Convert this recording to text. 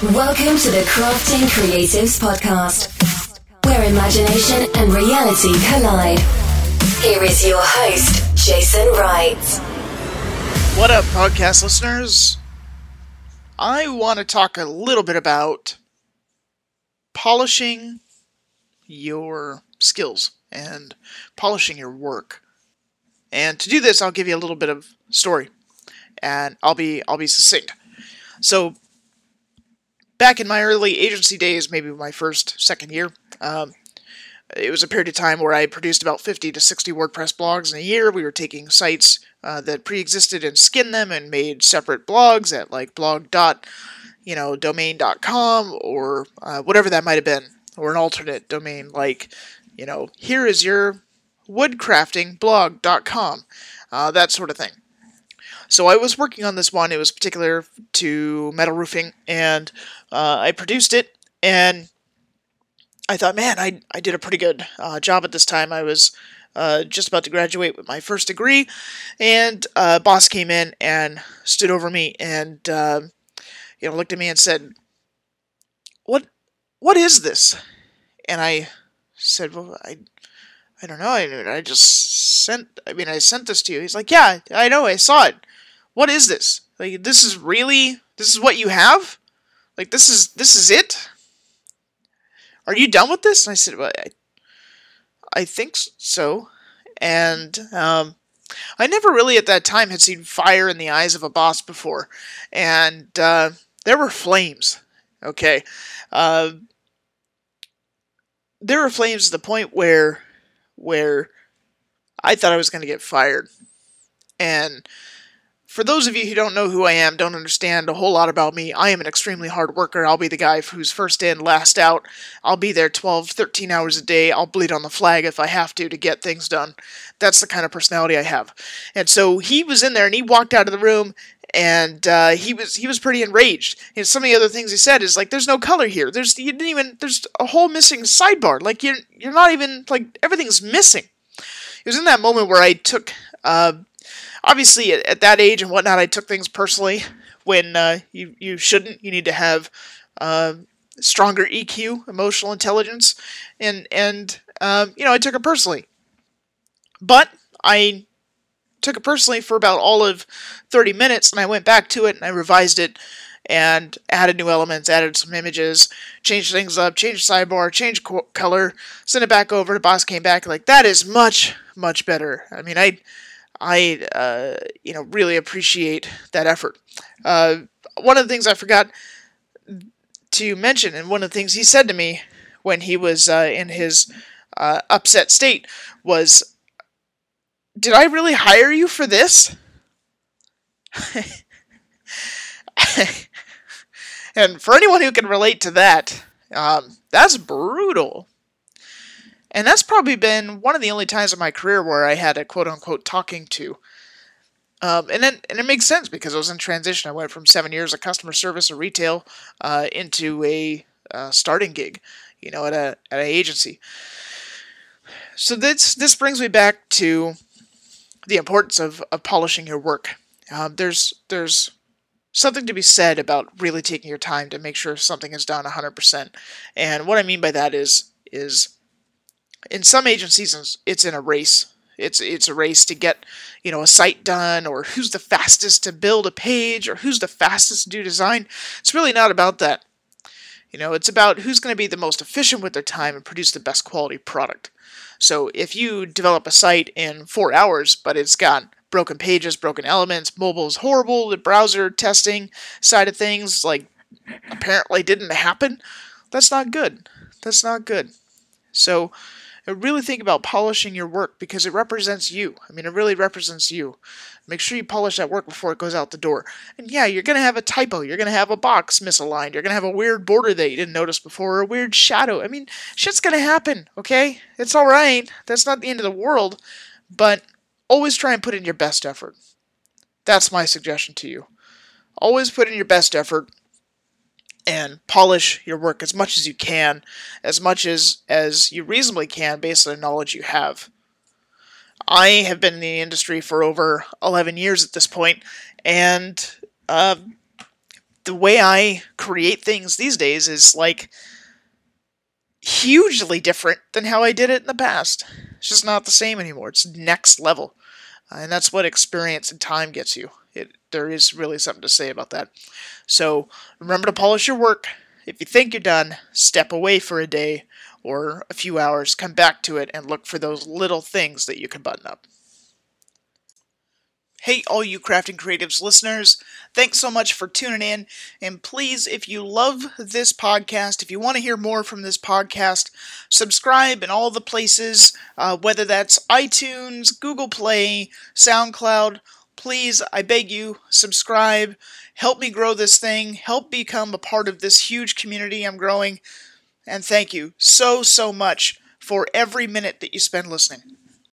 Welcome to the Crafting Creatives Podcast, where imagination and reality collide. Here is your host, Jason Wright. What up, podcast listeners? I want to talk a little bit about polishing your skills and polishing your work. And to do this, I'll give you a little bit of story, and I'll be I'll be succinct. So, back in my early agency days, maybe my first second year, um, it was a period of time where I produced about 50 to 60 WordPress blogs in a year. We were taking sites uh, that pre-existed and skinned them and made separate blogs at like blog dot, you know, domain.com or uh, whatever that might have been, or an alternate domain like, you know, here is your woodcraftingblog.com, uh, that sort of thing. So I was working on this one. It was particular to metal roofing, and uh, I produced it. And I thought, man, I I did a pretty good uh, job at this time. I was uh, just about to graduate with my first degree, and a boss came in and stood over me and uh, you know looked at me and said, "What what is this?" And I said, "Well, I I don't know. I, I just sent. I mean, I sent this to you." He's like, "Yeah, I know. I saw it." What is this? Like this is really this is what you have? Like this is this is it? Are you done with this? And I said, well, I, I think so. And um, I never really at that time had seen fire in the eyes of a boss before, and uh, there were flames. Okay, uh, there were flames to the point where where I thought I was going to get fired, and for those of you who don't know who I am, don't understand a whole lot about me, I am an extremely hard worker. I'll be the guy who's first in, last out. I'll be there 12, 13 hours a day. I'll bleed on the flag if I have to to get things done. That's the kind of personality I have. And so he was in there and he walked out of the room and uh, he was he was pretty enraged. And some of the other things he said is like, "There's no color here. There's you didn't even there's a whole missing sidebar. Like you're you're not even like everything's missing." It was in that moment where I took uh, obviously at, at, that age and whatnot, I took things personally when uh, you you shouldn't. You need to have uh, stronger EQ, emotional intelligence, and and um, you know I took it personally. But I took it personally for about all of 30 minutes, and I went back to it and I revised it and added new elements, added some images, changed things up, changed sidebar, changed co- color, sent it back over. The boss came back like that is much much better. I mean I I, uh, you know, really appreciate that effort. Uh, one of the things I forgot to mention, and one of the things he said to me when he was uh, in his uh, upset state was, "Did I really hire you for this?" and for anyone who can relate to that, um, that's brutal. And that's probably been one of the only times in my career where I had a quote unquote talking to. Um, and then, and it makes sense because I was in transition. I went from seven years of customer service or retail uh, into a uh, starting gig, you know, at a at an agency. So this this brings me back to the importance of, of polishing your work. Um, there's there's something to be said about really taking your time to make sure something is done 100%. And what I mean by that is is in some agencies it's in a race. It's it's a race to get you know a site done or who's the fastest to build a page or who's the fastest to do design. It's really not about that. You know it's about who's going to be the most efficient with their time and produce the best quality product. So if you develop a site in four hours but it's got broken pages broken elements mobile is horrible the browser testing side of things like apparently didn't happen that's not good. That's not good. So Uh, really think about polishing your work because it represents you. I mean, it really represents you. Make sure you polish that work before it goes out the door. And yeah, you're going to have a typo. You're going to have a box misaligned. You're going to have a weird border that you didn't notice before or a weird shadow. I mean, shit's going to happen, okay? It's all right. That's not the end of the world. But always try and put in your best effort. That's my suggestion to you. Always put in your best effort and polish your work as much as you can, as much as as you reasonably can based on the knowledge you have. I have been in the industry for over 11 years at this point, and uh, the way I create things these days is like hugely different than how I did it in the past. It's just not the same anymore. It's next level. Uh, and that's what experience and time gets you. It, there is really something to say about that. So remember to polish your work. If you think you're done, step away for a day or a few hours, come back to it, and look for those little things that you can button up. Hey, all you Crafting Creatives listeners, thanks so much for tuning in. And please, if you love this podcast, if you want to hear more from this podcast, subscribe in all the places, uh, whether that's iTunes, Google Play, SoundCloud. Please, I beg you, subscribe. Help me grow this thing. Help become a part of this huge community I'm growing. And thank you so, so much for every minute that you spend listening.